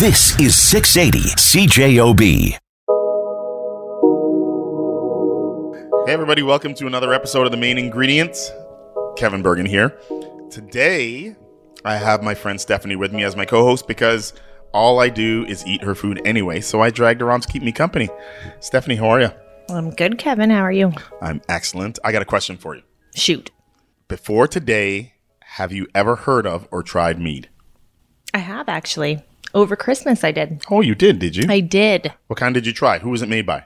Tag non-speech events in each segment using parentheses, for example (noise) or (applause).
This is 680 CJOB. Hey, everybody, welcome to another episode of The Main Ingredients. Kevin Burgin here. Today, I have my friend Stephanie with me as my co host because all I do is eat her food anyway, so I dragged her on to keep me company. Stephanie, how are you? I'm good, Kevin. How are you? I'm excellent. I got a question for you. Shoot. Before today, have you ever heard of or tried mead? I have actually. Over Christmas, I did. Oh, you did, did you? I did. what kind did you try? Who was it made by?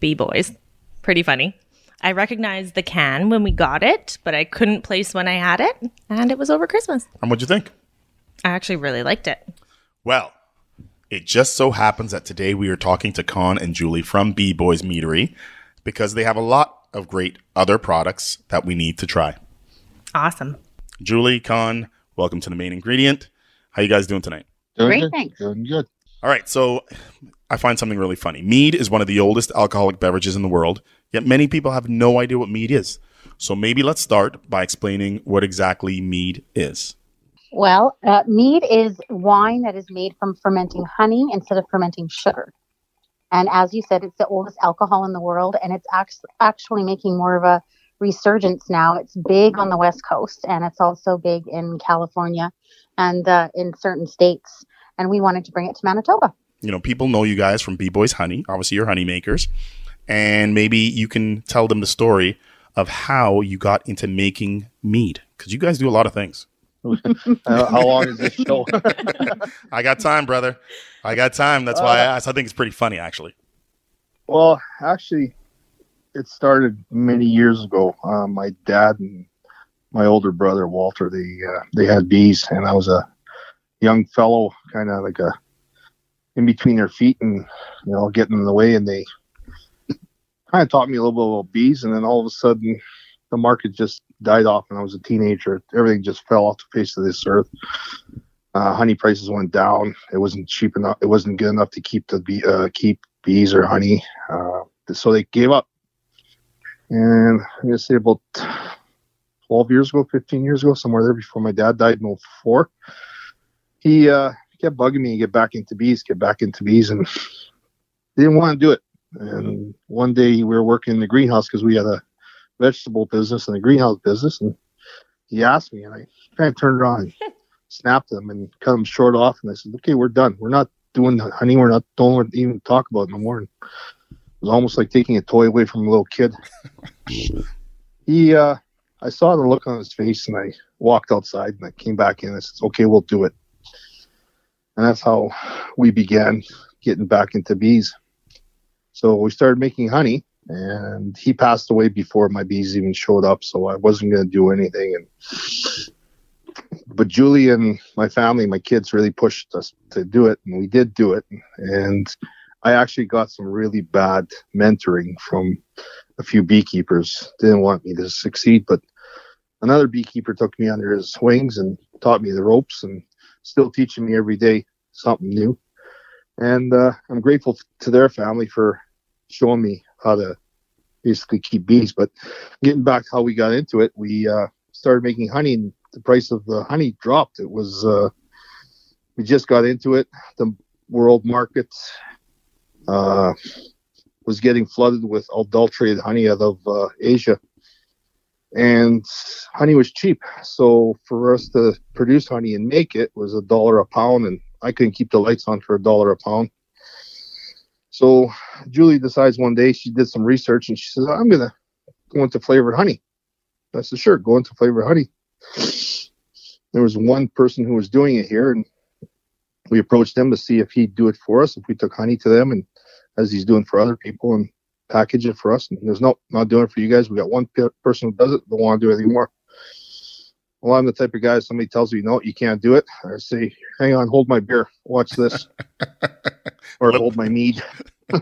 Bee Boyzz. Pretty funny. I recognized the can when we got it, but I couldn't place when I had it, and it was over Christmas. And what'd you think? I actually really liked it. Well, it just so happens that today we are talking to Kon and Julie from Bee Boyzz Meadery because they have a lot of great other products that we need to try. Awesome. Julie, Kon, welcome to the main ingredient. How you guys doing tonight? Doing Great, good. thanks. Doing good. All right, so I find something really funny. Mead is one of the oldest alcoholic beverages in the world, yet many people have no idea what mead is. So maybe let's start by explaining what exactly mead is. Well, uh, mead is wine that is made from fermenting honey instead of fermenting sugar. And as you said, it's the oldest alcohol in the world, and it's act- actually making more of a resurgence now. It's big on the West Coast, and it's also big in California and uh, in certain states. And we wanted to bring it to Manitoba. You know, people know you guys from Bee Boyzz Honey. Obviously, you're honey makers. And maybe you can tell them the story of how you got into making mead because you guys do a lot of things. (laughs) Uh, how long is this show? (laughs) I got time, brother. I got time. That's why I asked. I think it's pretty funny, actually. well, actually, it started many years ago. Uh, my dad and my older brother Walter, they uh, they had bees, and I was a young fellow, kind of like a in between their feet, and you know, getting in the way, and they kind of taught me a little bit about bees, and then all of a sudden, the market just died off, and I was a teenager. Everything just fell off the face of this earth. Uh, honey prices went down. It wasn't cheap enough. It wasn't good enough to keep the bee, uh, keep bees or honey. Uh, so they gave up. And I'm gonna say about 12 years ago, 15 years ago, somewhere there before my dad died in 04. He uh, kept bugging me to get back into bees, get back into bees, and didn't want to do it. And one day we were working in the greenhouse because we had a vegetable business and a greenhouse business, and he asked me, and I kind of turned around and (laughs) snapped him and cut him short off. And I said, "Okay, we're done. We're not doing honey. We're not don't even talk about it no more." And it was almost like taking a toy away from a little kid. (laughs) he, uh, I saw the look on his face, and I walked outside, and I came back in. and I said, "Okay, we'll do it." And that's how we began getting back into bees. So we started making honey, and he passed away before my bees even showed up. So I wasn't going to do anything. And but Julie and my family, my kids, really pushed us to do it, and we did do it. And I actually got some really bad mentoring from a few beekeepers. Didn't want me to succeed, but another beekeeper took me under his wings and taught me the ropes, and still teaching me every day something new. And uh, I'm grateful to their family for showing me how to basically keep bees. But getting back to how we got into it, we uh, started making honey, and the price of the honey dropped. It was uh, we just got into it. The world market uh, was getting flooded with adulterated honey out of uh, Asia, and honey was cheap. So for us to produce honey and make it was a dollar a pound, and I couldn't keep the lights on for a dollar a pound. So Julie decides one day she did some research and she says, "I'm gonna go into flavored honey." I said, "Sure, go into flavored honey." There was one person who was doing it here, and we approached him to see if he'd do it for us. If we took honey to them, and as he's doing for other people, and package it for us. And there's no, not doing it for you guys. We got one pe- person who does it. Don't want to do it anymore. Well, I'm the type of guy. Somebody tells me no, you can't do it. I say, hang on, hold my beer, watch this, (laughs) or hold my mead. (laughs)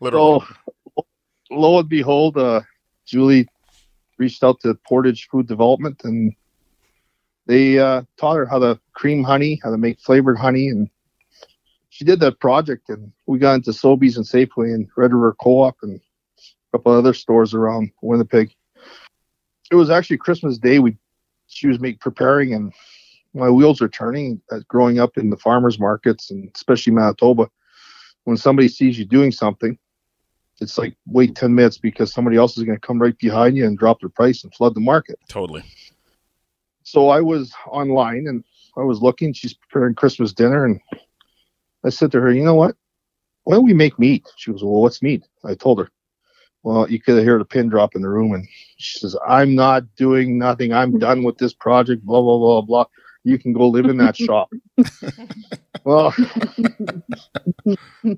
Literally. So, lo and behold, uh, Julie reached out to Portage Food Development and they uh, taught her how to cream honey, how to make flavored honey, and she did that project. And we got into Sobeys and Safeway and Red River Co-op and a couple other stores around Winnipeg. It was actually Christmas Day. We she was make, preparing, and my wheels are turning. Growing up in the farmers markets and especially Manitoba, when somebody sees you doing something, it's like wait 10 minutes because somebody else is going to come right behind you and drop their price and flood the market. Totally. So I was online and I was looking. She's preparing Christmas dinner, and I said to her, "You know what? Why don't we make meat?" She goes, "Well, what's meat?" I told her. Well, you could hear the pin drop in the room, and she says, "I'm not doing nothing. I'm mm-hmm. done with this project." Blah blah blah blah. You can go live in that shop. (laughs) well,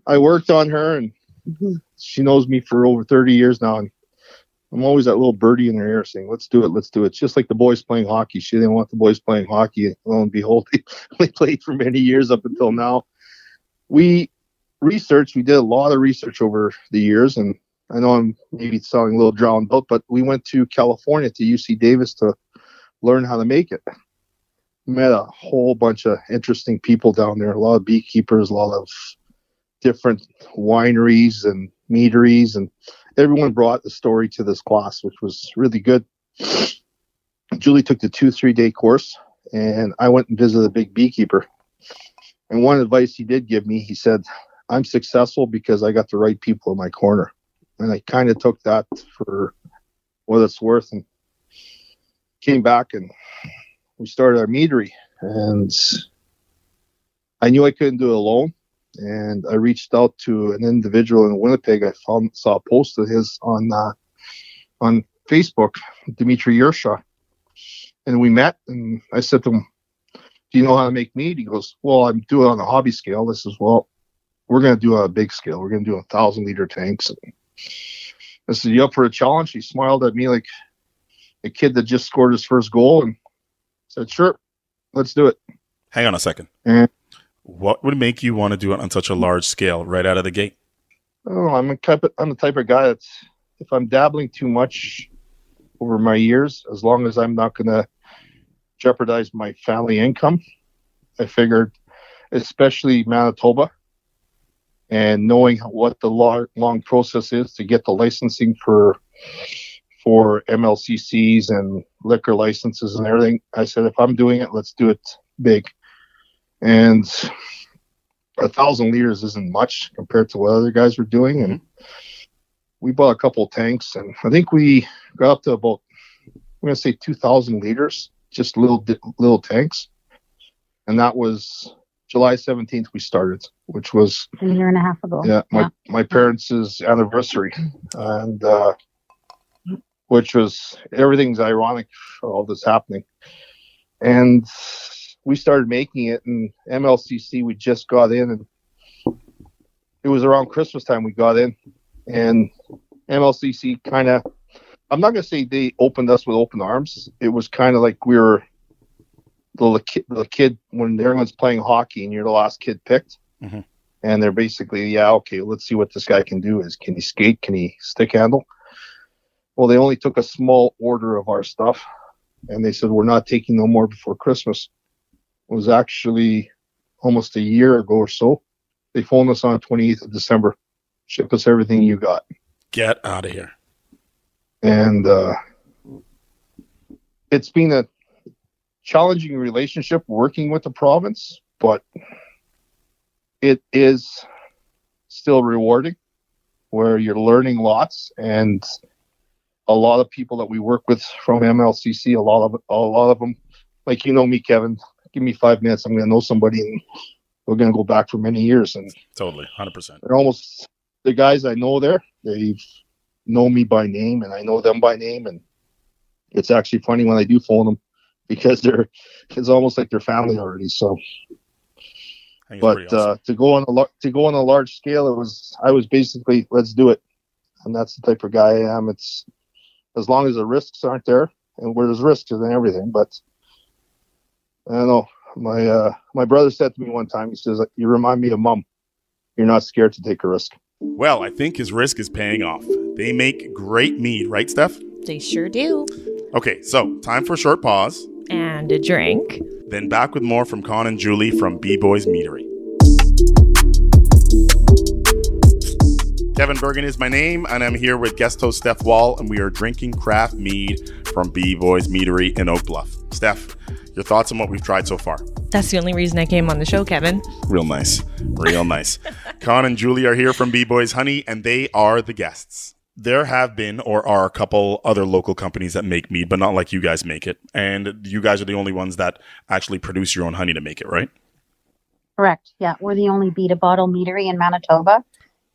I worked on her, and mm-hmm. she knows me for over 30 years now, and I'm always that little birdie in her ear saying, "Let's do it, let's do it." It's just like the boys playing hockey. She didn't want the boys playing hockey. Lo and behold, (laughs) they played for many years up until now. We researched. We did a lot of research over the years, and I know I'm maybe sounding a little drawn out, but we went to California to UC Davis to learn how to make it. Met a whole bunch of interesting people down there. A lot of beekeepers, a lot of different wineries and meaderies and everyone brought the story to this class, which was really good. Julie took the two, three day course, and I went and visited a big beekeeper. And one advice he did give me, he said, I'm successful because I got the right people in my corner. And I kind of took that for what it's worth and came back and we started our meadery. And I knew I couldn't do it alone and I reached out to an individual in Winnipeg. I found saw a post of his on uh, on Facebook, Dimitri Yersha, and we met. And I said to him, "Do you know how to make meat?" He goes, "Well, I'm doing it on a hobby scale." This is well, we're going to do on a big scale. We're going to do a thousand liter tanks. And I said, "You up for a challenge?" He smiled at me like a kid that just scored his first goal, and said, "Sure, let's do it." Hang on a second. And what would make you want to do it on such a large scale right out of the gate? Oh, I'm a type of, I'm the type of guy that's if I'm dabbling too much over my years, as long as I'm not going to jeopardize my family income, I figured, especially Manitoba, and knowing what the long, long process is to get the licensing for for MLCCs and liquor licenses and everything, I said if I'm doing it, let's do it big and a thousand liters isn't much compared to what other guys were doing. And we bought a couple tanks, and I think we got up to about I'm gonna say 2,000 liters, just little little tanks, and that was July 17th we started, which was a year and a half ago. Yeah, my yeah. my parents' anniversary, and uh, which was everything's ironic for all this happening, and we started making it and MLCC we just got in and it was around Christmas time we got in and MLCC kind of I'm not gonna say they opened us with open arms. It was kind of like we were the kid, the kid when everyone's playing hockey and you're the last kid picked, mm-hmm. and they're basically yeah okay let's see what this guy can do. Is can he skate? Can he stick handle? Well, they only took a small order of our stuff, and they said we're not taking no more before Christmas was actually almost a year ago or so. They phoned us on 28th of December, ship us everything you got. Get out of here. And uh, it's been a challenging relationship working with the province, but it is still rewarding where you're learning lots and a lot of people that we work with from MLCC, a lot of a lot of them, like you know me, Kevin, give me five minutes, I'm going to know somebody, and we're going to go back for many years. And totally, hundred percent. They're almost the guys I know there. They know me by name, and I know them by name. And it's actually funny when I do phone them because they're it's almost like they're family already. So. But awesome. uh, to go on a to go on a large scale, it was I was basically let's do it, and that's the type of guy I am. It's as long as the risks aren't there, and where there's risks and everything, but I don't know. My uh, my brother said to me one time, he says, "You remind me of mom. You're not scared to take a risk." Well, I think his risk is paying off. They make great mead, right, Steph? They sure do. Okay, so time for a short pause and a drink. Then back with more from Kon and Julie from Bee Boyzz Meadery. Kevin Burgin is my name, and I'm here with guest host Steph Wall, and we are drinking craft mead from Bee Boyzz Meadery in Oak Bluff. Steph, Your thoughts on what we've tried so far? That's the only reason I came on the show, Kevin. Real nice. Real nice. (laughs) Kon and Julie are here from Bee Boyzz Honey, and they are the guests. There have been or are a couple other local companies that make mead, but not like you guys make it. And you guys are the only ones that actually produce your own honey to make it, right? Correct. Yeah, we're the only beat a bottle meadery in Manitoba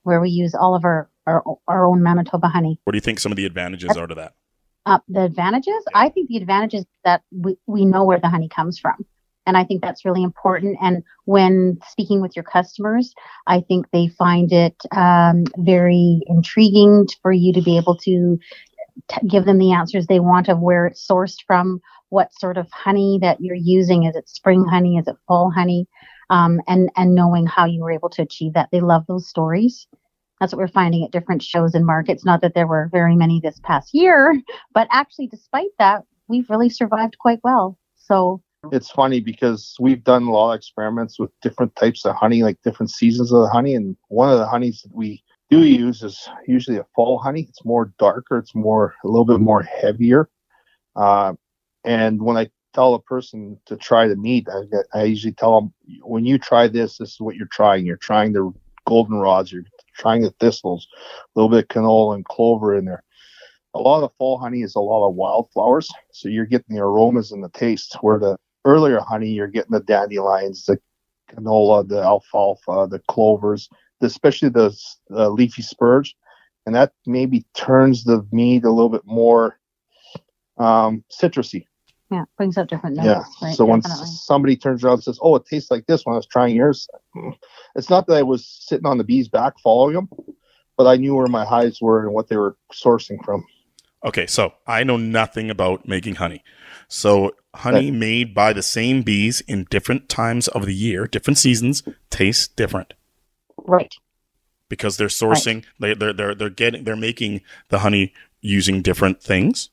where we use all of our, our, our own Manitoba honey. What do you think some of the advantages are to that? Uh, the advantages, I think the advantages that we, we know where the honey comes from. And I think that's really important. And when speaking with your customers, I think they find it um, very intriguing for you to be able to t- give them the answers they want of where it's sourced from, what sort of honey that you're using. Is it spring honey? Is it fall honey? Um, and and knowing how you were able to achieve that. They love those stories. That's what we're finding at different shows and markets. Not that there were very many this past year, but actually, despite that, we've really survived quite well. So it's funny because we've done a lot of experiments with different types of honey, like different seasons of the honey. And one of the honeys that we do use is usually a fall honey. It's more darker, it's more a little bit more heavier. Uh, and when I tell a person to try the meat, I, I usually tell them when you try this, this is what you're trying. You're trying the goldenrods, you're trying the thistles, a little bit of canola and clover in there a lot of fall honey is a lot of wildflowers, so you're getting the aromas and the taste. Where the earlier honey, you're getting the dandelions, the canola, the alfalfa, the clovers, especially the, the leafy spurge, and that maybe turns the meat a little bit more um, citrusy. yeah, brings up different notes. Yeah. Right, so when somebody turns around and says, "Oh, it tastes like this," when I was trying yours, (laughs) it's not that I was sitting on the bee's back following them, but I knew where my hives were and what they were sourcing from. Okay, so I know nothing about making honey. So honey made by the same bees in different times of the year, different seasons, tastes different right. because they're sourcing. They, they're they're they're getting they're making the honey using different things.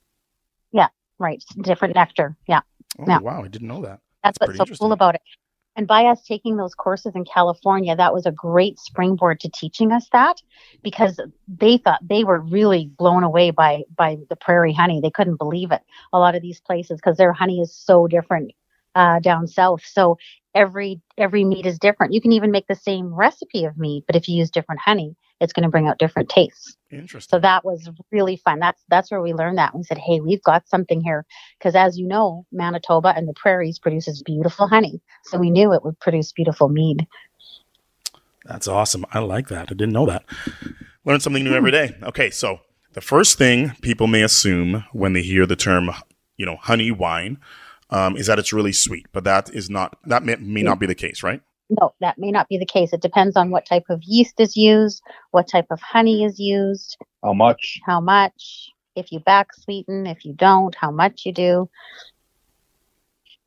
Yeah. Right. Different nectar. Yeah. Oh Yeah. wow, I didn't know that. That's pretty what's so cool about it. And by us taking those courses in California, that was a great springboard to teaching us that because they thought they were really blown away by by the prairie honey. They couldn't believe it. A lot of these places because their honey is so different uh, down south. So every every meat is different. You can even make the same recipe of meat, but if you use different honey, it's going to bring out different tastes. Interesting. So that was really fun. That's that's where we learned that. We said, "Hey, we've got something here," because as you know, Manitoba and the prairies produces beautiful honey. So we knew it would produce beautiful mead. That's awesome. I like that. I didn't know that. Learn something new every day. Okay, so the first thing people may assume when they hear the term, you know, honey wine, um, is that it's really sweet. But that is not. That may, may not be the case, right? No, that may not be the case. It depends on what type of yeast is used, what type of honey is used, How much? how much. If you back sweeten, if you don't, how much you do.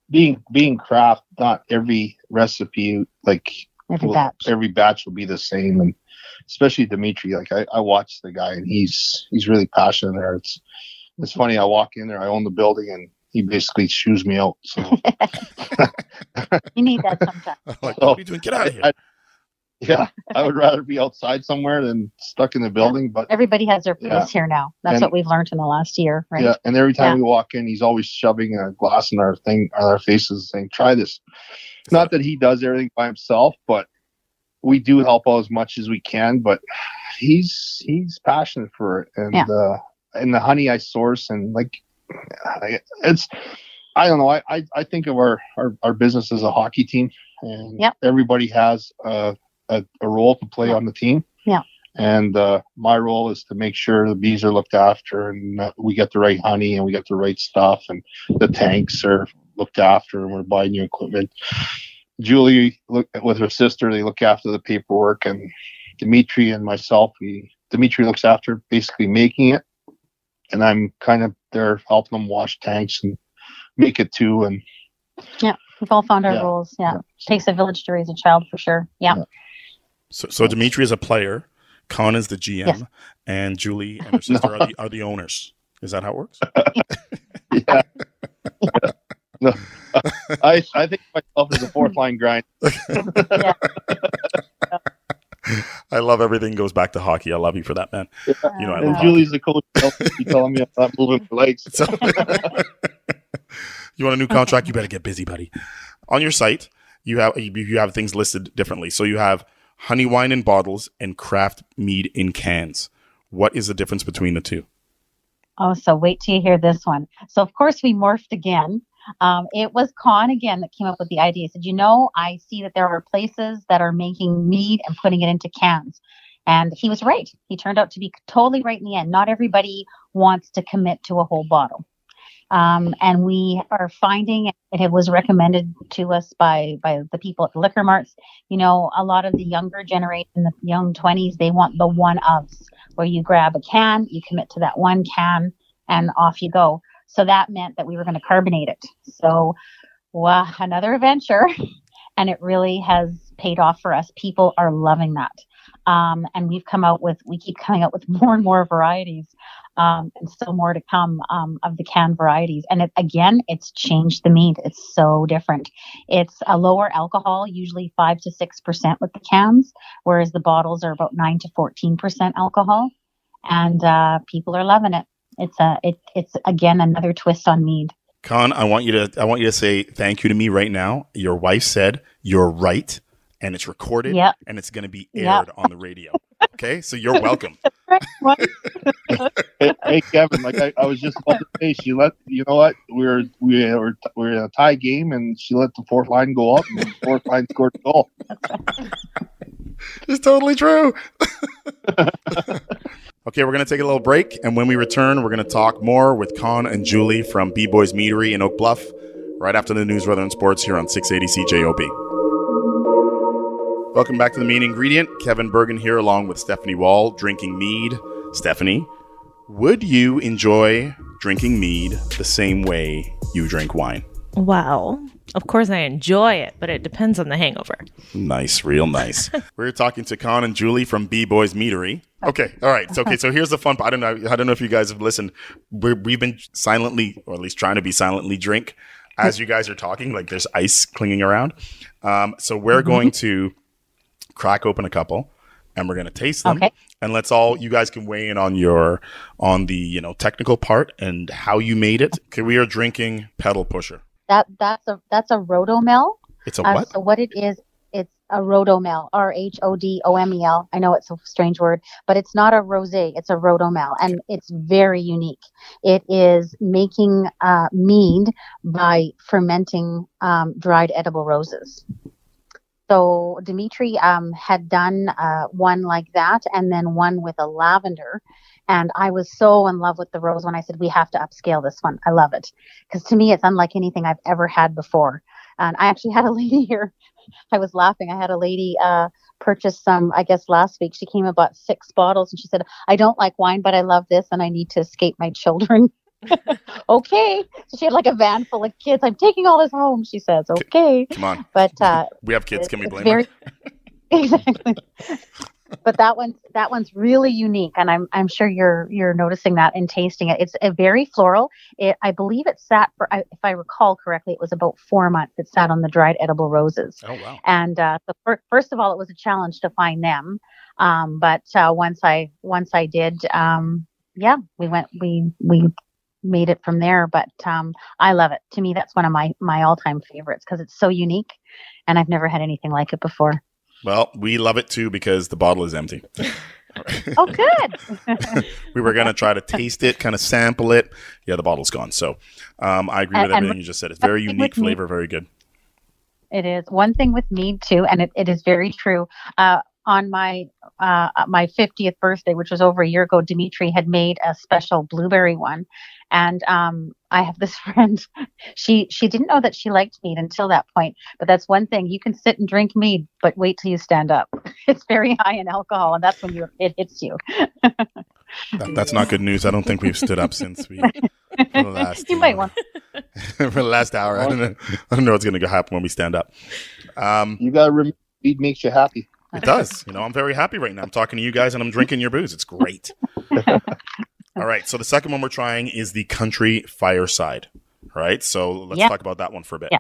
Being being craft, not every recipe like Every will- batch. every batch will be the same, and especially Dimitri. Like I, I watch the guy, and he's he's really passionate there. It's it's funny. I walk in there, I own the building, and he basically shoos me out. So (laughs) You need that sometimes. (laughs) like, Oh, what are you doing? Get out of here. I- yeah, I would rather be outside somewhere than stuck in the building. But Everybody has their place Yeah. here now. That's And- what we've learned in the last year, right? yeah, and every time Yeah. we walk in, he's always shoving a glass in our thing, on our faces, saying, "Try this." Not that he does everything by himself, but we do help out as much as we can. But he's he's passionate for it, and Yeah. uh, and the honey I source, and like I- it's I don't know. I I, I think of our, our our business as a hockey team, and Yep. everybody has a, a a role to play on the team. Yeah. And uh, my role is to make sure the bees are looked after, and that we get the right honey, and we get the right stuff, and the tanks are looked after, and we're buying new equipment. Julie look with her sister; they look after the paperwork, and Dimitri and myself, we Dimitri looks after basically making it, and I'm kind of there helping them wash tanks and make it too, and yeah, We've all found our Yeah. roles. Yeah. Yeah. Takes a village to raise a child for sure. Yeah. Yeah. So, so Dimitri is a player, Kon is the GM, Yes. and Julie and her (laughs) sister are, the, are the owners. Is that how it works? (laughs) yeah. no, (laughs) I I think myself as a fourth line grind. I love everything goes back to hockey. I love you for that, man. You know, I And love hockey. Julie's the coach. She's telling me I'm not moving my legs. So, (laughs) you want a new contract? You better get busy, buddy. On your site, you have you have things listed differently. So you have honey wine in bottles and craft mead in cans. What is the difference between the two? Oh, so wait till you hear this one. So of course we morphed again. Um, it was Kon again that came up with the idea. He said, you know, I see that there are places that are making mead and putting it into cans. And he was right. He turned out to be totally right in the end. Not everybody wants to commit to a whole bottle. Um, and we are finding it was recommended to us by by the people at the liquor marts. You know, a lot of the younger generation, the young twenties, they want the one ofs where you grab a can, you commit to that one can, and off you go. So that meant that we were going to carbonate it. So, well, another adventure, (laughs) and it really has paid off for us. People are loving that. Um, and we've come out with, we keep coming out with (laughs) more and more varieties um, and still more to come um, of the canned varieties. And it, again, it's changed the mead. It's so different. It's a lower alcohol, usually five to six percent with the cans, whereas the bottles are about nine to fourteen percent alcohol, and uh, people are loving it. It's a it, it's again another twist on mead. Kon, I want you to I want you to say thank you to me right now. Your wife said you're right, and it's recorded, yep. and it's going to be aired yep. on the radio. Okay, so you're welcome. (laughs) hey, hey, Kevin, like I, I, was just about to say, she let you know what we were we were we are in a tie game, and she let the fourth line go up, and the fourth line scored a goal. it's totally true. (laughs) okay, we're gonna take a little break, and when we return, we're gonna talk more with Kon and Julie from Bee Boyzz Meadery in Oak Bluff. Right after the news, weather, and sports here on 680 CJOB. Welcome back to the main ingredient. Kevin Burgin here, along with Stephanie Wall, drinking mead. Stephanie, would you enjoy drinking mead the same way you drink wine? Well, of course I enjoy it, but it depends on the hangover. Nice, real nice. (laughs) We're talking to Kon and Julie from Bee Boyzz Meadery. Okay, all right. So, okay, so here's the fun part. I don't know. I don't know if you guys have listened. we we've been silently, or at least trying to be silently, drink as you guys are talking. Like there's ice clinging around. Um, so we're mm-hmm. going to crack open a couple and we're going to taste them okay. and let's all you guys can weigh in on your on the you know technical part and how you made it okay, we are drinking pedal pusher that that's a that's a rhodomel. It's a uh, what? so what it is it's a rhodomel r-h-o-d-o-m-e-l i know it's a strange word but it's not a rosé it's a rhodomel and it's very unique. It is making uh, mead by fermenting um, dried edible roses. So Dimitri um, had done uh, one like that and then one with a lavender. And I was so in love with the rose when I said, we have to upscale this one. I love it. Because to me, it's unlike anything I've ever had before. And I actually (laughs) had a lady here. I was laughing. I had a lady uh, purchase some, I guess last week. She came and bought six bottles and she said, I don't like wine, but I love this and I need to escape my children. (laughs) (laughs) okay. So she had like a van full of kids. I'm taking all this home, she says. Okay. Come on. But uh, we have kids. Can we blame very, exactly. But that one's that one's really unique, and I'm I'm sure you're you're noticing that and tasting it. It's a very floral. It, I believe it sat for, if I recall correctly, it was about four months. It sat on the dried edible roses. Oh wow! And uh, so for, first of all, it was a challenge to find them. Um, but uh, once I once I did, um, yeah, we went we we made it from there. But um, I love it. To me, that's one of my my all time favorites because it's so unique, and I've never had anything like it before. Well, we love it too because the bottle is empty. (laughs) oh, good. (laughs) we were going to try to taste it, kind of sample it. Yeah, the bottle's gone. So um, I agree with and, everything and you just said. It's very unique flavor, very good. It is. One thing with mead, too, and it, it is very true. Uh, on my uh, my 50th birthday, which was over a year ago, Dimitri had made a special blueberry one, and um, I have this (laughs) friend. She she didn't know that she liked mead until that point. But that's one thing: you can sit and drink mead, but wait till you stand up. (laughs) It's very high in alcohol, and that's when you it hits you. that, that's not good news. I don't think we've stood up since we. (laughs) For the last, you might want for the last hour. I don't know. I don't know what's going to happen when we stand up. Um, you got to remember, mead makes you happy. It does. You know, I'm very happy right now. I'm talking to you guys and I'm drinking your booze. It's great. (laughs) All right. So the second one we're trying is the country fireside. Right. So let's yeah. talk about that one for a bit. Yeah.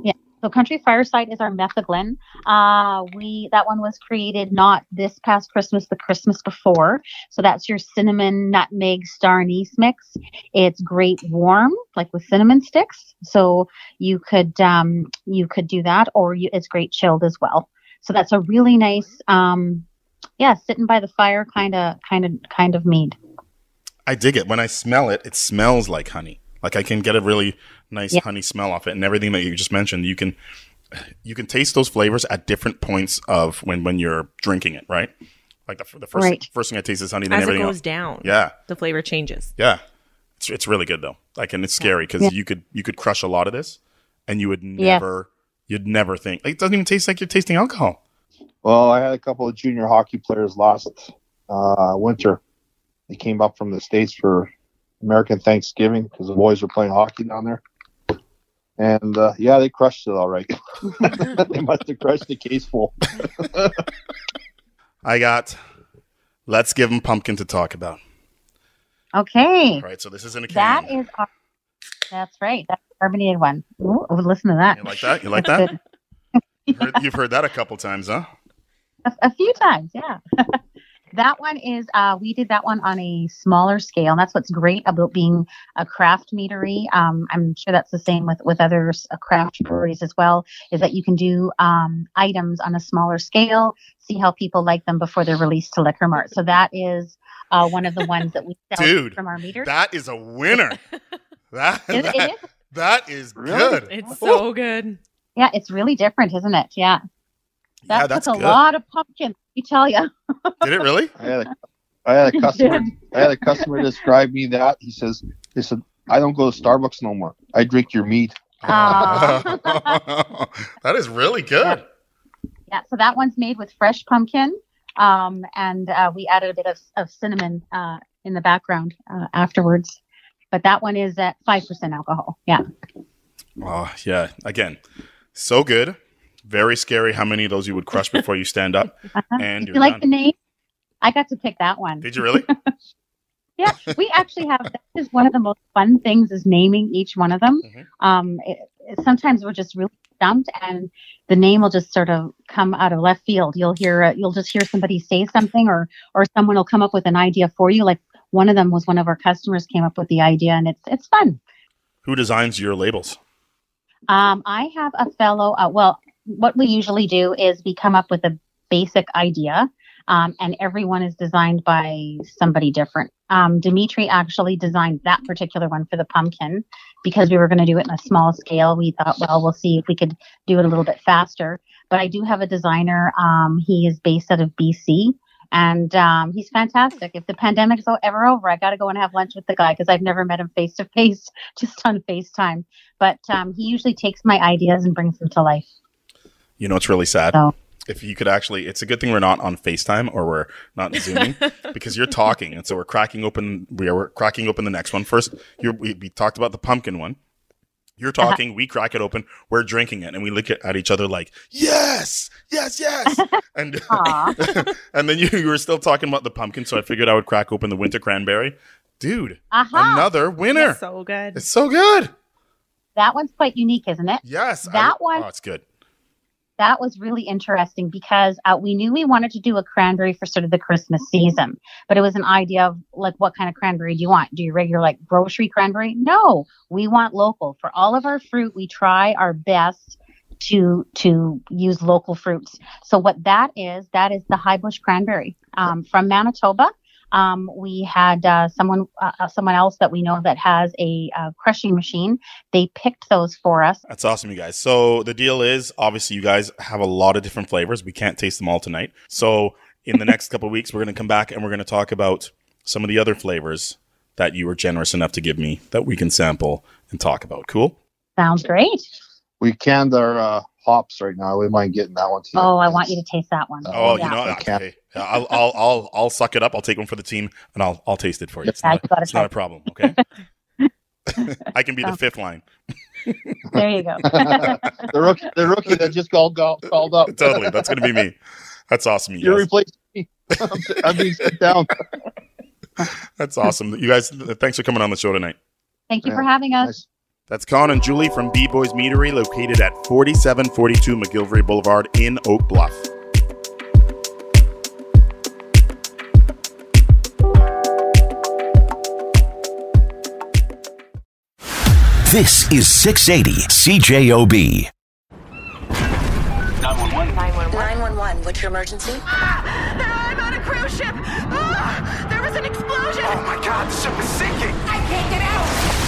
Yeah. So Country Fireside is our Metheglin. Uh, we that one was created not this past Christmas, the Christmas before. So that's your cinnamon, nutmeg, star anise mix. It's great warm, like with cinnamon sticks. So you could um, you could do that, or you, it's great chilled as well. So that's a really nice, um, yeah, sitting by the fire kind of kind of kind of mead. I dig it. When I smell it, it smells like honey. Like I can get a really nice Yeah. honey smell off it, and everything that you just mentioned, you can you can taste those flavors at different points of when when you're drinking it, right? Like the, the first Right. first thing I taste is honey, then As it everything goes else. down, Yeah, the flavor changes. yeah, it's it's really good though. Like, and it's scary because Yeah. you could you could crush a lot of this, and you would Yes. never you'd never think like, it doesn't even taste like you're tasting alcohol. Well, I had a couple of junior hockey players last uh, winter. They came up from the states for American Thanksgiving because the boys were playing hockey down there. And uh, yeah, they crushed it all right. (laughs) they must have crushed the case full. (laughs) I got. Let's give them pumpkin to talk about. Okay, All right, so this is in a can. that is our, that's right. That's the carbonated one. Ooh, oh, listen to that. you like that? You like that? heard, you've heard that a couple times, huh? A, a few times, yeah. (laughs) that one is uh, we did that one on a smaller scale. And that's what's great about being a craft meadery. Um, I'm sure that's the same with with other uh, craft breweries as well. Is that you can do um, items on a smaller scale, see how people like them before they're released to liquor mart. So that is uh, one of the ones that we sell Dude, from our meters. That is a winner. (laughs) that, It- that, it is. That is Really? good. It's so good. Yeah, it's really different, isn't it? Yeah, that yeah, that's took a good. lot of pumpkin. You tell you. (laughs) Did it really? I had a, I had a (laughs) customer. I had a customer describe me that he says, "He said I don't go to Starbucks no more. I drink your meat." Aw. (laughs) that is really good. Yeah, so that one's made with fresh pumpkin, um, and uh, we added a bit of, of cinnamon uh, in the background uh, afterwards. But that one is at five percent alcohol. Yeah, Oh, yeah. Again, so good. Very scary how many of those you would crush before you stand up (laughs) and Did you're you like done. the name? I got to pick that one. Did you really? (laughs) Yeah, we actually have. That is one of the most fun things is naming each one of them. Mhm. Um, it, it- sometimes we're just really stumped, and the name will just sort of come out of left field. You'll hear, uh, you'll just hear somebody say something, or or someone will come up with an idea for you. Like one of them was one of our customers came up with the idea, and it's it's fun. Who designs your labels? Um, I have a fellow. Uh, well, what we usually do is we come up with a basic idea, um, and everyone is designed by somebody different. Um, Dimitri actually designed that particular one for the pumpkin because we were going to do it in a small scale. We thought, well, we'll see if we could do it a little bit faster. But I do have a designer. Um, he is based out of BC. And um, he's fantastic. If the pandemic's ever over, I got to go and have lunch with the guy because I've never met him face to face, just on FaceTime but um, he usually takes my ideas and brings them to life. You know, it's really sad. So If you could actually, it's a good thing we're not on FaceTime or we're not Zooming (laughs) because you're talking. And so we're cracking open, we are cracking open the next one first. First, you're, we, we talked about the pumpkin one. You're Uh-huh. talking, we crack it open, we're drinking it, and we look at, at each other like, yes, yes, yes. (laughs) and (laughs) and then you, you were still talking about the pumpkin, so I figured I would crack open the winter cranberry. Dude, aha, another winner. So good. It's so good. that one's quite unique, isn't it? Yes. I- That one- Oh, it's good. That was really interesting because uh, we knew we wanted to do a cranberry for sort of the Christmas season, but it was an idea of like, what kind of cranberry do you want? Do you regular like grocery cranberry? No, we want local. For all of our fruit, we try our best to to use local fruits. So what that is, that is the high bush cranberry um, from Manitoba. Um, we had uh, someone uh, uh, someone else that we know that has a uh, crushing machine. They picked those for us. That's awesome, you guys. So the deal is, obviously, you guys have a lot of different flavors. We can't taste them all tonight. So in the next (laughs) couple of weeks, we're going to come back and we're going to talk about some of the other flavors that you were generous enough to give me that we can sample and talk about. Cool. Sounds great. We canned our hops right now. We mind getting that one too. Oh, I want you to taste that one. Oh, yeah. you know, I can't. okay. Yeah, I'll, I'll, I'll, I'll suck it up. I'll take one for the team and I'll, I'll taste it for you. It's, Yeah, not, you it's not a problem. Okay. (laughs) I can be the fifth line. There you go. (laughs) the rookie, the rookie that just called called, called up. Totally. That's going to be me. That's awesome. You You're replacing me. (laughs) I'm being sit down. That's awesome. You guys, thanks for coming on the show tonight. Thank you for having us. Nice. That's Kon and Julie from Bee Boyzz Meadery, located at 4742 McGillivray Boulevard in Oak Bluff. This is 680 CJOB. 911. 911, what's your emergency? I'm on a cruise ship. Ah, there was an explosion. Oh my god, the ship is sinking! I can't get out.